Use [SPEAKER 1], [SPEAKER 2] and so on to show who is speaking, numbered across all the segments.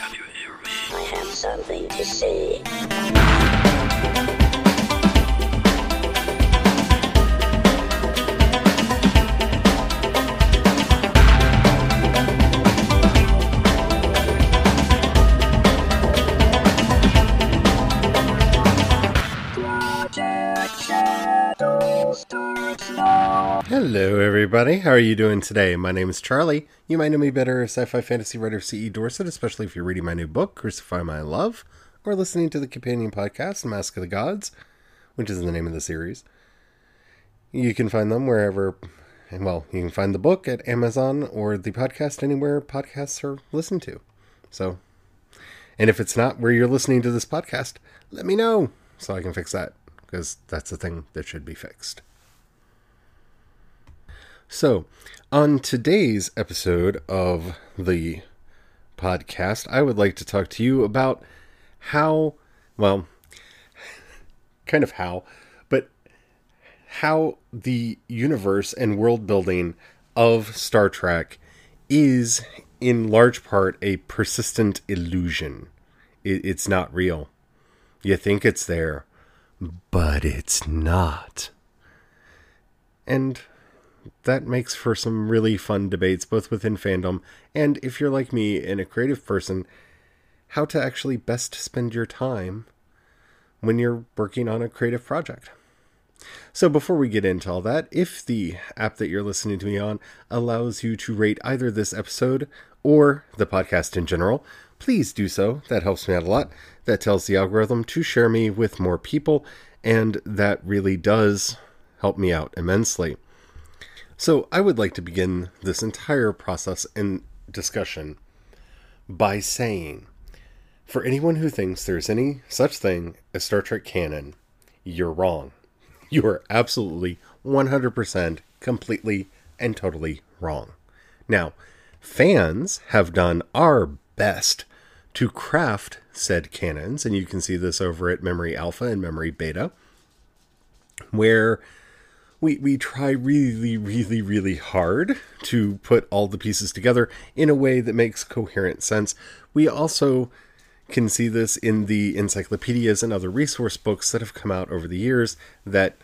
[SPEAKER 1] Can you hear me?
[SPEAKER 2] I have something to say.
[SPEAKER 3] Hello, everybody. How are you doing today? My name is Charlie. You might know me better as sci fi fantasy writer C.E. Dorset, especially if you're reading my new book, Crucify My Love, or listening to the companion podcast, Mask of the Gods, which is the name of the series. You can find them wherever, well, you can find the book at Amazon or the podcast anywhere podcasts are listened to. So, and if it's not where you're listening to this podcast, let me know so I can fix that, because that's the thing that should be fixed. So, on today's episode of the podcast, I would like to talk to you about how, well, kind of how, but how the universe and world building of Star Trek is, in large part, a persistent illusion. It, it's not real. You think it's there, but it's not. And that makes for some really fun debates, both within fandom and if you're like me and a creative person, how to actually best spend your time when you're working on a creative project. So, before we get into all that, if the app that you're listening to me on allows you to rate either this episode or the podcast in general, please do so. That helps me out a lot. That tells the algorithm to share me with more people, and that really does help me out immensely. So, I would like to begin this entire process and discussion by saying for anyone who thinks there's any such thing as Star Trek canon, you're wrong. You are absolutely 100% completely and totally wrong. Now, fans have done our best to craft said canons, and you can see this over at Memory Alpha and Memory Beta, where we we try really really really hard to put all the pieces together in a way that makes coherent sense. We also can see this in the encyclopedias and other resource books that have come out over the years that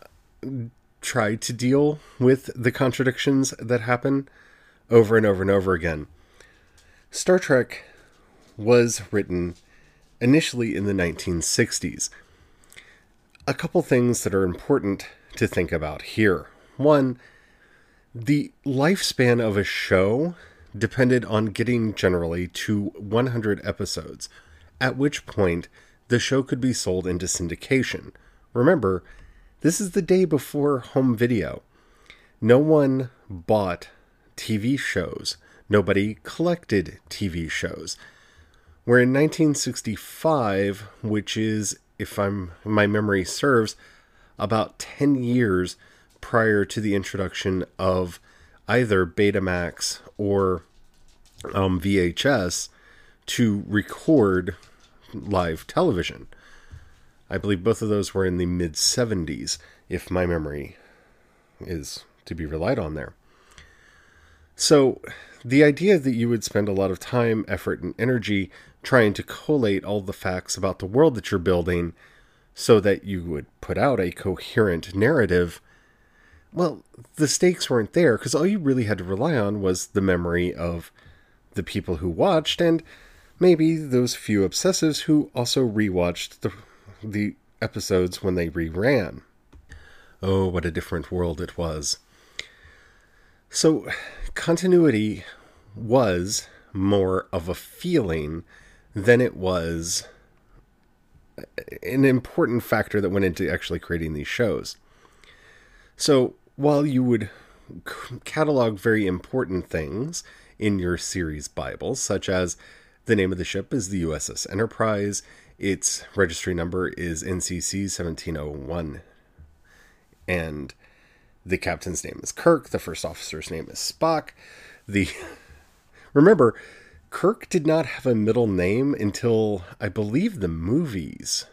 [SPEAKER 3] uh, try to deal with the contradictions that happen over and over and over again. Star trek was written initially in the 1960s a couple things that are important to think about here. One, the lifespan of a show depended on getting generally to 100 episodes, at which point the show could be sold into syndication. Remember, this is the day before home video. No one bought TV shows, nobody collected TV shows. Where in 1965, which is, if I'm my memory serves, about 10 years prior to the introduction of either Betamax or um, VHS to record live television. I believe both of those were in the mid 70s, if my memory is to be relied on there. So, the idea that you would spend a lot of time, effort, and energy trying to collate all the facts about the world that you're building so that you would put out a coherent narrative, well, the stakes weren't there because all you really had to rely on was the memory of the people who watched and maybe those few obsessives who also rewatched the the episodes when they reran. Oh, what a different world it was. So, continuity was more of a feeling than it was an important factor that went into actually creating these shows. So while you would catalog very important things in your series Bible, such as the name of the ship is the USS Enterprise, its registry number is NCC 1701, and the captain's name is Kirk, the first officer's name is Spock. The remember Kirk did not have a middle name until I believe the movies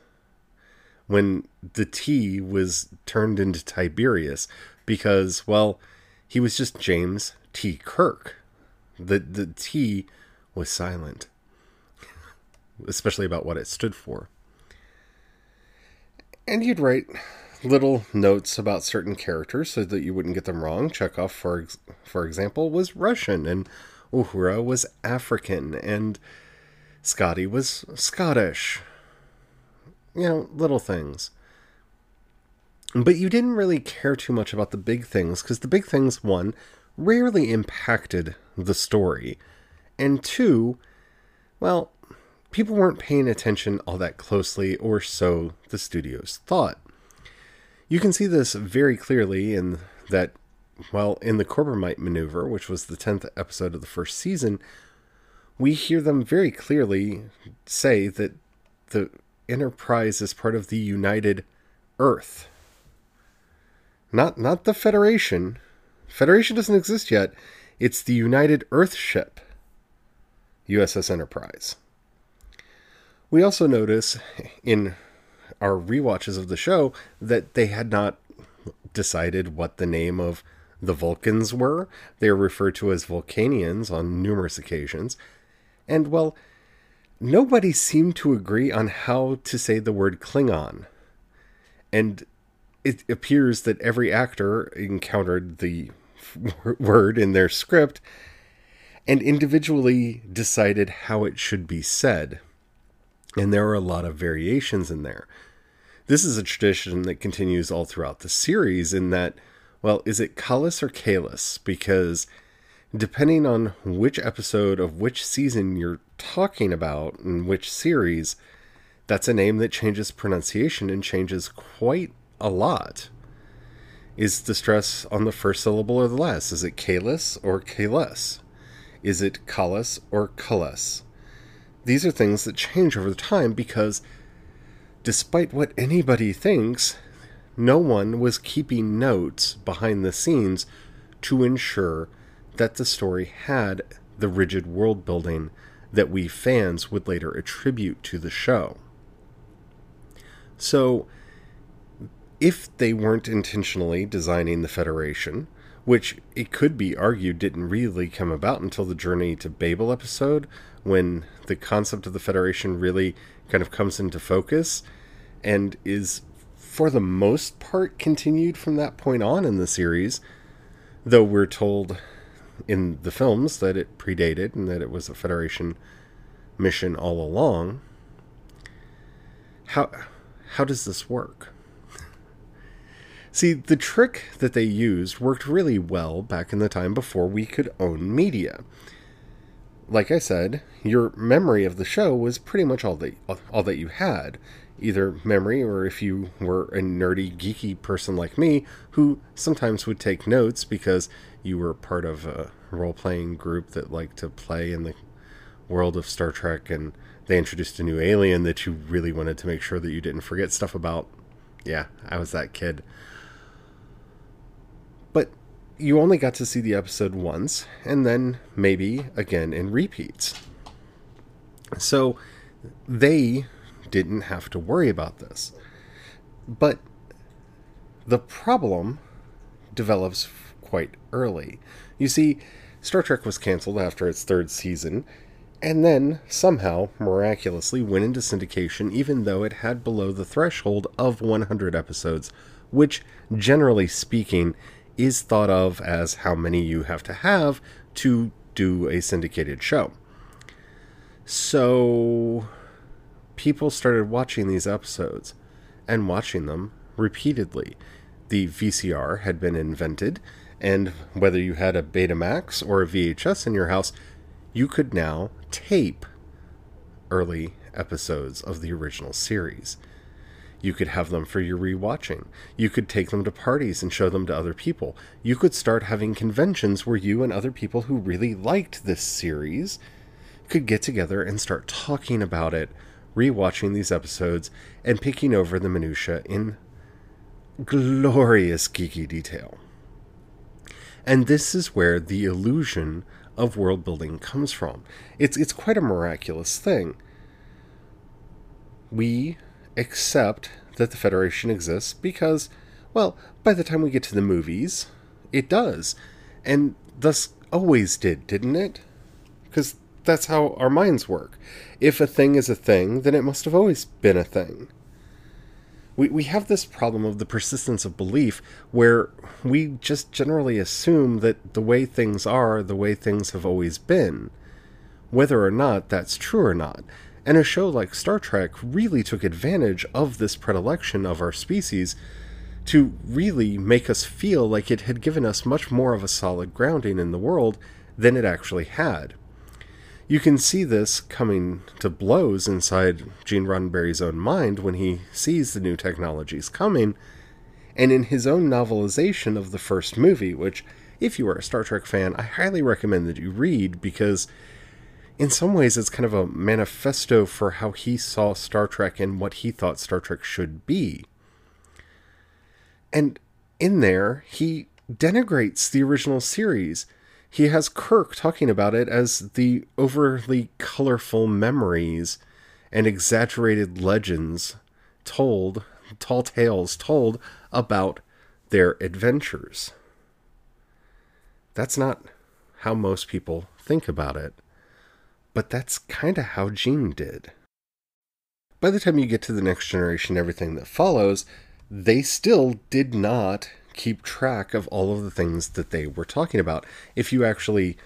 [SPEAKER 3] when the T was turned into Tiberius because well he was just James T Kirk. The the T was silent. especially about what it stood for. And you'd write little notes about certain characters so that you wouldn't get them wrong. Chekov, for for example, was Russian, and Uhura was African, and Scotty was Scottish. You know, little things. But you didn't really care too much about the big things because the big things, one, rarely impacted the story, and two, well, people weren't paying attention all that closely, or so the studios thought. You can see this very clearly in that, well, in the Corbomite maneuver, which was the 10th episode of the first season, we hear them very clearly say that the Enterprise is part of the United Earth. Not not the Federation. Federation doesn't exist yet. It's the United Earth ship. USS Enterprise. We also notice in our re-watches of the show that they had not decided what the name of the Vulcans were. They are referred to as Vulcanians on numerous occasions. And, well, nobody seemed to agree on how to say the word Klingon. And it appears that every actor encountered the word in their script and individually decided how it should be said. And there are a lot of variations in there. This is a tradition that continues all throughout the series, in that, well, is it Kalis or Kalis? Because depending on which episode of which season you're talking about and which series, that's a name that changes pronunciation and changes quite a lot. Is the stress on the first syllable or the last? Is it Kalis or Kales? Is it Kalis or Kalis? These are things that change over time because despite what anybody thinks, no one was keeping notes behind the scenes to ensure that the story had the rigid world building that we fans would later attribute to the show. So, if they weren't intentionally designing the Federation, which it could be argued didn't really come about until the Journey to Babel episode, when the concept of the Federation really kind of comes into focus and is, for the most part, continued from that point on in the series, though we're told in the films that it predated and that it was a Federation mission all along. How how does this work? See, the trick that they used worked really well back in the time before we could own media. Like I said, your memory of the show was pretty much all that all that you had. Either memory or if you were a nerdy, geeky person like me who sometimes would take notes because you were part of a role playing group that liked to play in the world of Star Trek and they introduced a new alien that you really wanted to make sure that you didn't forget stuff about. Yeah, I was that kid. But you only got to see the episode once and then maybe again in repeats. So they didn't have to worry about this. But the problem develops quite early. You see, Star Trek was canceled after its third season, and then somehow, miraculously, went into syndication even though it had below the threshold of 100 episodes, which, generally speaking, is thought of as how many you have to have to do a syndicated show. So, people started watching these episodes and watching them repeatedly. The VCR had been invented, and whether you had a Betamax or a VHS in your house, you could now tape early episodes of the original series. You could have them for your rewatching. You could take them to parties and show them to other people. You could start having conventions where you and other people who really liked this series could get together and start talking about it, rewatching these episodes, and picking over the minutiae in glorious geeky detail. And this is where the illusion of world building comes from. It's it's quite a miraculous thing. We accept that the Federation exists because, well, by the time we get to the movies, it does. And thus always did, didn't it? Because that's how our minds work. If a thing is a thing, then it must have always been a thing. We, we have this problem of the persistence of belief where we just generally assume that the way things are, the way things have always been, whether or not that's true or not. And a show like Star Trek really took advantage of this predilection of our species to really make us feel like it had given us much more of a solid grounding in the world than it actually had. You can see this coming to blows inside Gene Roddenberry's own mind when he sees the new technologies coming, and in his own novelization of the first movie, which, if you are a Star Trek fan, I highly recommend that you read because, in some ways, it's kind of a manifesto for how he saw Star Trek and what he thought Star Trek should be. And in there, he denigrates the original series. He has Kirk talking about it as the overly colorful memories and exaggerated legends told, tall tales told about their adventures. That's not how most people think about it, but that's kind of how Gene did. By the time you get to the next generation, everything that follows, they still did not keep track of all of the things that they were talking about. If you actually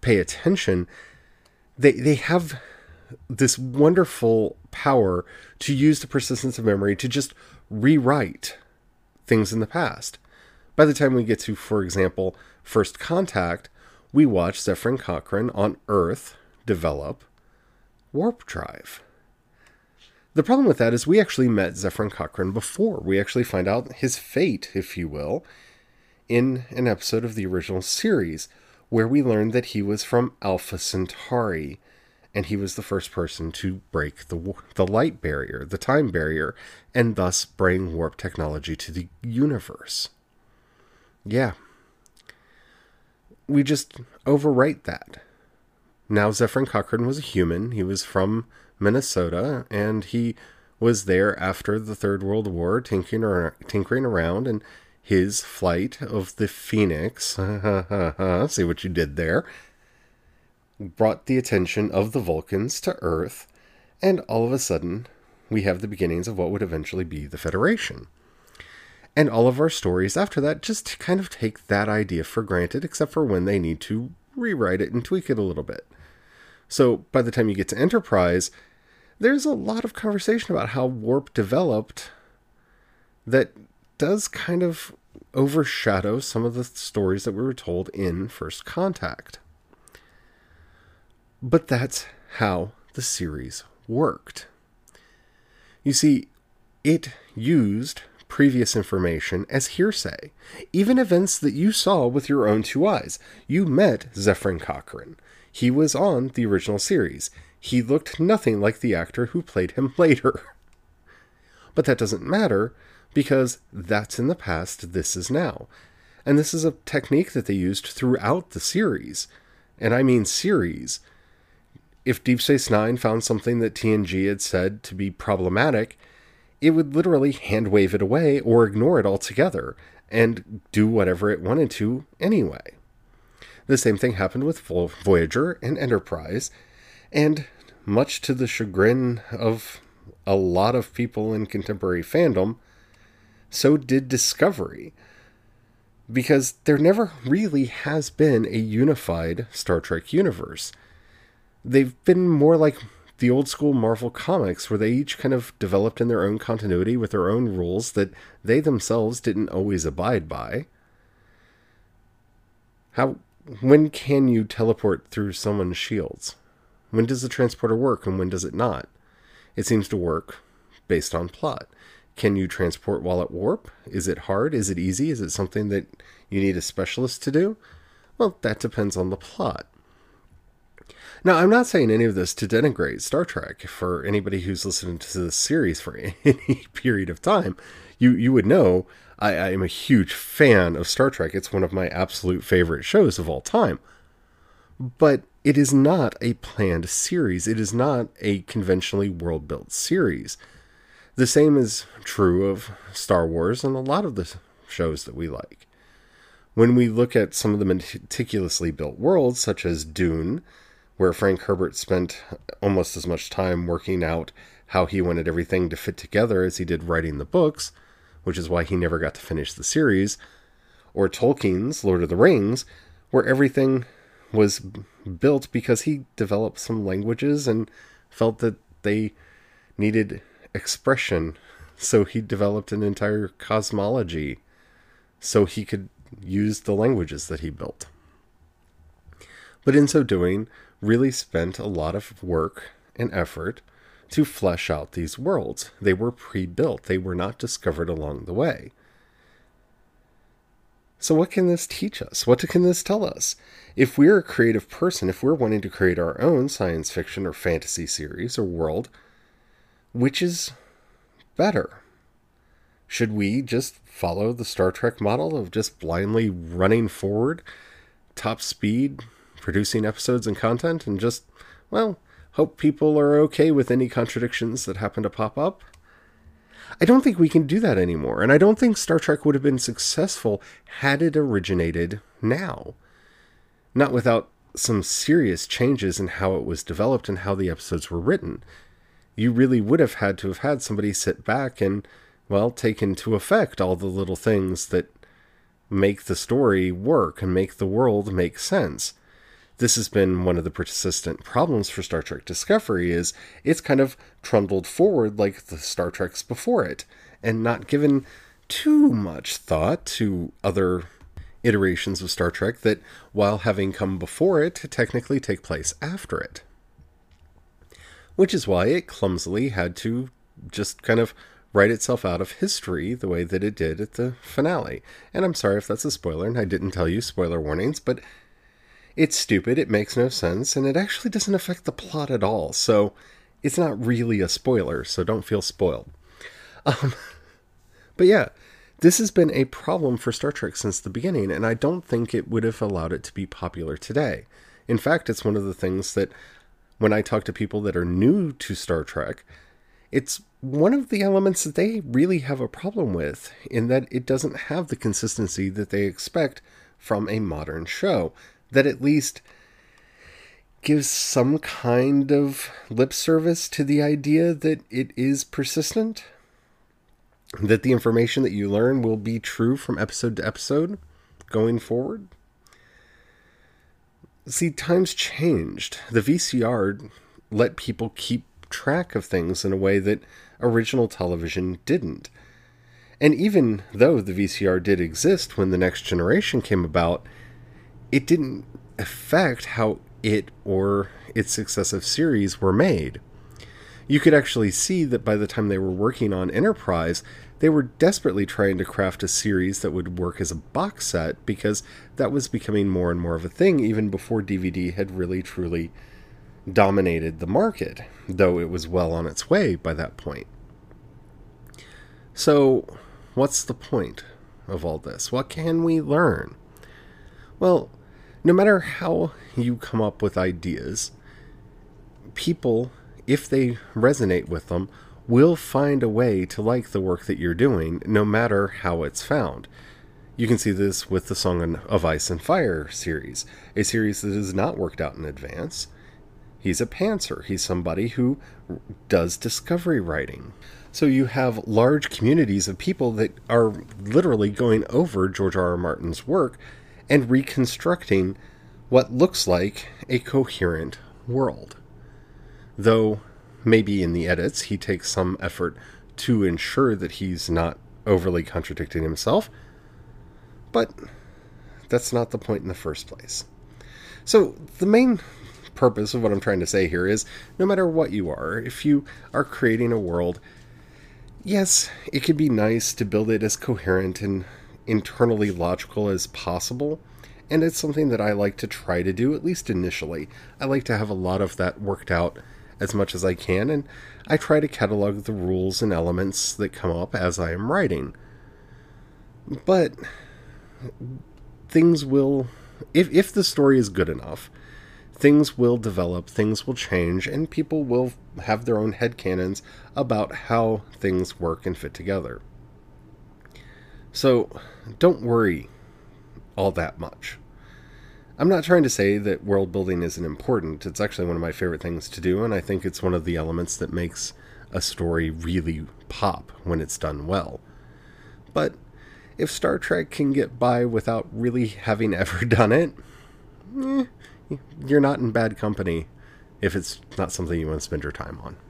[SPEAKER 3] pay attention, they they have this wonderful power to use the persistence of memory to just rewrite things in the past. By the time we get to, for example, First Contact, we watch Zefram Cochrane on Earth develop warp drive. The problem with that is we actually met Zefram Cochrane before. We actually find out his fate, if you will, in an episode of the original series, where we learned that he was from Alpha Centauri, and he was the first person to break the the light barrier, the time barrier, and thus bring warp technology to the universe. Yeah. We just overwrite that. Now Zefram Cochrane was a human. He was from Minnesota, and he was there after the Third World War, tinkering, or, tinkering around, and his flight of the Phoenix, see what you did there, brought the attention of the Vulcans to Earth, and all of a sudden, we have the beginnings of what would eventually be the Federation. And all of our stories after that just kind of take that idea for granted, except for when they need to rewrite it and tweak it a little bit. So by the time you get to Enterprise, there's a lot of conversation about how warp developed that does kind of overshadow some of the stories that we were told in First Contact. But that's how the series worked. You see, it used previous information as hearsay, even events that you saw with your own two eyes. You met Zefram Cochrane. He was on the original series he looked nothing like the actor who played him later. But that doesn't matter because that's in the past, this is now. And this is a technique that they used throughout the series. And I mean series. If Deep Space Nine found something that TNG had said to be problematic, it would literally hand wave it away or ignore it altogether and do whatever it wanted to anyway. The same thing happened with Voyager and Enterprise, and much to the chagrin of a lot of people in contemporary fandom, so did Discovery. Because there never really has been a unified Star Trek universe. They've been more like the old school Marvel comics, where they each kind of developed in their own continuity with their own rules that they themselves didn't always abide by. How when can you teleport through someone's shields? When does the transporter work and when does it not? It seems to work based on plot. Can you transport while at warp? Is it hard? Is it easy? Is it something that you need a specialist to do? Well, that depends on the plot. Now, I'm not saying any of this to denigrate Star Trek. For anybody who's listened to this series for any period of time, you, you would know I, I am a huge fan of Star Trek. It's one of my absolute favorite shows of all time. But it is not a planned series. It is not a conventionally world built series. The same is true of Star Wars and a lot of the shows that we like. When we look at some of the meticulously built worlds, such as Dune, where Frank Herbert spent almost as much time working out how he wanted everything to fit together as he did writing the books, which is why he never got to finish the series, or Tolkien's Lord of the Rings, where everything was built because he developed some languages and felt that they needed expression. So he developed an entire cosmology so he could use the languages that he built. But in so doing, really spent a lot of work and effort to flesh out these worlds. They were pre built, they were not discovered along the way. So, what can this teach us? What can this tell us? If we're a creative person, if we're wanting to create our own science fiction or fantasy series or world, which is better? Should we just follow the Star Trek model of just blindly running forward, top speed, producing episodes and content, and just, well, hope people are okay with any contradictions that happen to pop up? I don't think we can do that anymore, and I don't think Star Trek would have been successful had it originated now. Not without some serious changes in how it was developed and how the episodes were written. You really would have had to have had somebody sit back and, well, take into effect all the little things that make the story work and make the world make sense this has been one of the persistent problems for Star Trek Discovery is it's kind of trundled forward like the Star Treks before it and not given too much thought to other iterations of Star Trek that while having come before it technically take place after it. Which is why it clumsily had to just kind of write itself out of history the way that it did at the finale. And I'm sorry if that's a spoiler and I didn't tell you spoiler warnings, but it's stupid, it makes no sense, and it actually doesn't affect the plot at all, so it's not really a spoiler, so don't feel spoiled. Um, but yeah, this has been a problem for Star Trek since the beginning, and I don't think it would have allowed it to be popular today. In fact, it's one of the things that when I talk to people that are new to Star Trek, it's one of the elements that they really have a problem with, in that it doesn't have the consistency that they expect from a modern show that at least gives some kind of lip service to the idea that it is persistent, that the information that you learn will be true from episode to episode going forward. See, times changed. The VCR let people keep track of things in a way that original television didn't. And even though the VCR did exist when the next generation came about, it didn't affect how it or its successive series were made. You could actually see that by the time they were working on Enterprise, they were desperately trying to craft a series that would work as a box set because that was becoming more and more of a thing even before DVD had really truly dominated the market, though it was well on its way by that point. So, what's the point of all this? What can we learn? Well, no matter how you come up with ideas, people, if they resonate with them, will find a way to like the work that you're doing, no matter how it's found. You can see this with the Song of Ice and Fire series, a series that is not worked out in advance. He's a pantser. He's somebody who does discovery writing. So you have large communities of people that are literally going over George R. R. Martin's work and reconstructing what looks like a coherent world. Though maybe in the edits he takes some effort to ensure that he's not overly contradicting himself, but that's not the point in the first place. So, the main purpose of what I'm trying to say here is no matter what you are, if you are creating a world, yes, it could be nice to build it as coherent and internally logical as possible. And it's something that I like to try to do, at least initially. I like to have a lot of that worked out as much as I can, and I try to catalog the rules and elements that come up as I am writing. But things will, if, if the story is good enough, things will develop, things will change, and people will have their own headcanons about how things work and fit together. So don't worry all that much. I'm not trying to say that world building isn't important. It's actually one of my favorite things to do, and I think it's one of the elements that makes a story really pop when it's done well. But if Star Trek can get by without really having ever done it, eh, you're not in bad company if it's not something you want to spend your time on.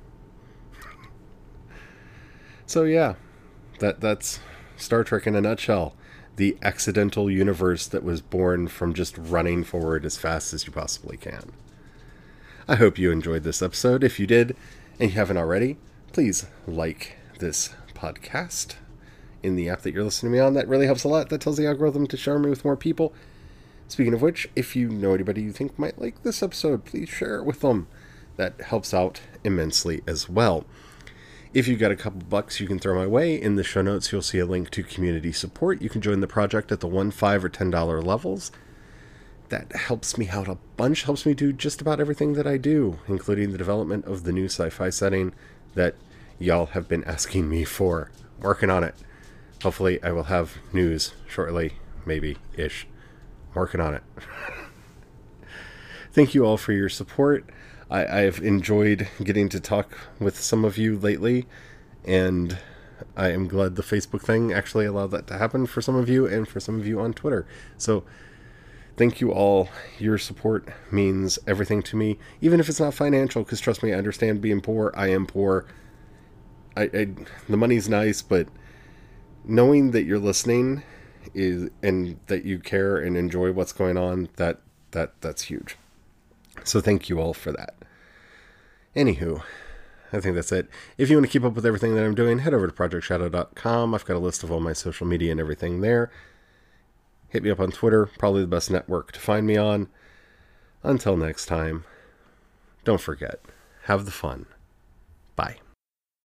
[SPEAKER 3] So yeah, that that's Star Trek in a nutshell. The accidental universe that was born from just running forward as fast as you possibly can. I hope you enjoyed this episode. If you did, and you haven't already, please like this podcast in the app that you're listening to me on. That really helps a lot. That tells the algorithm to share me with more people. Speaking of which, if you know anybody you think might like this episode, please share it with them. That helps out immensely as well. If you've got a couple bucks you can throw my way, in the show notes you'll see a link to community support. You can join the project at the one, five, or ten dollar levels. That helps me out a bunch, helps me do just about everything that I do, including the development of the new sci-fi setting that y'all have been asking me for. Working on it. Hopefully I will have news shortly, maybe ish. Working on it. Thank you all for your support. I, I've enjoyed getting to talk with some of you lately, and I am glad the Facebook thing actually allowed that to happen for some of you and for some of you on Twitter. So, thank you all. Your support means everything to me, even if it's not financial. Because trust me, I understand being poor. I am poor. I, I the money's nice, but knowing that you're listening is and that you care and enjoy what's going on that that that's huge. So thank you all for that. Anywho, I think that's it. If you want to keep up with everything that I'm doing, head over to projectshadow.com. I've got a list of all my social media and everything there. Hit me up on Twitter, probably the best network to find me on. Until next time, don't forget, have the fun.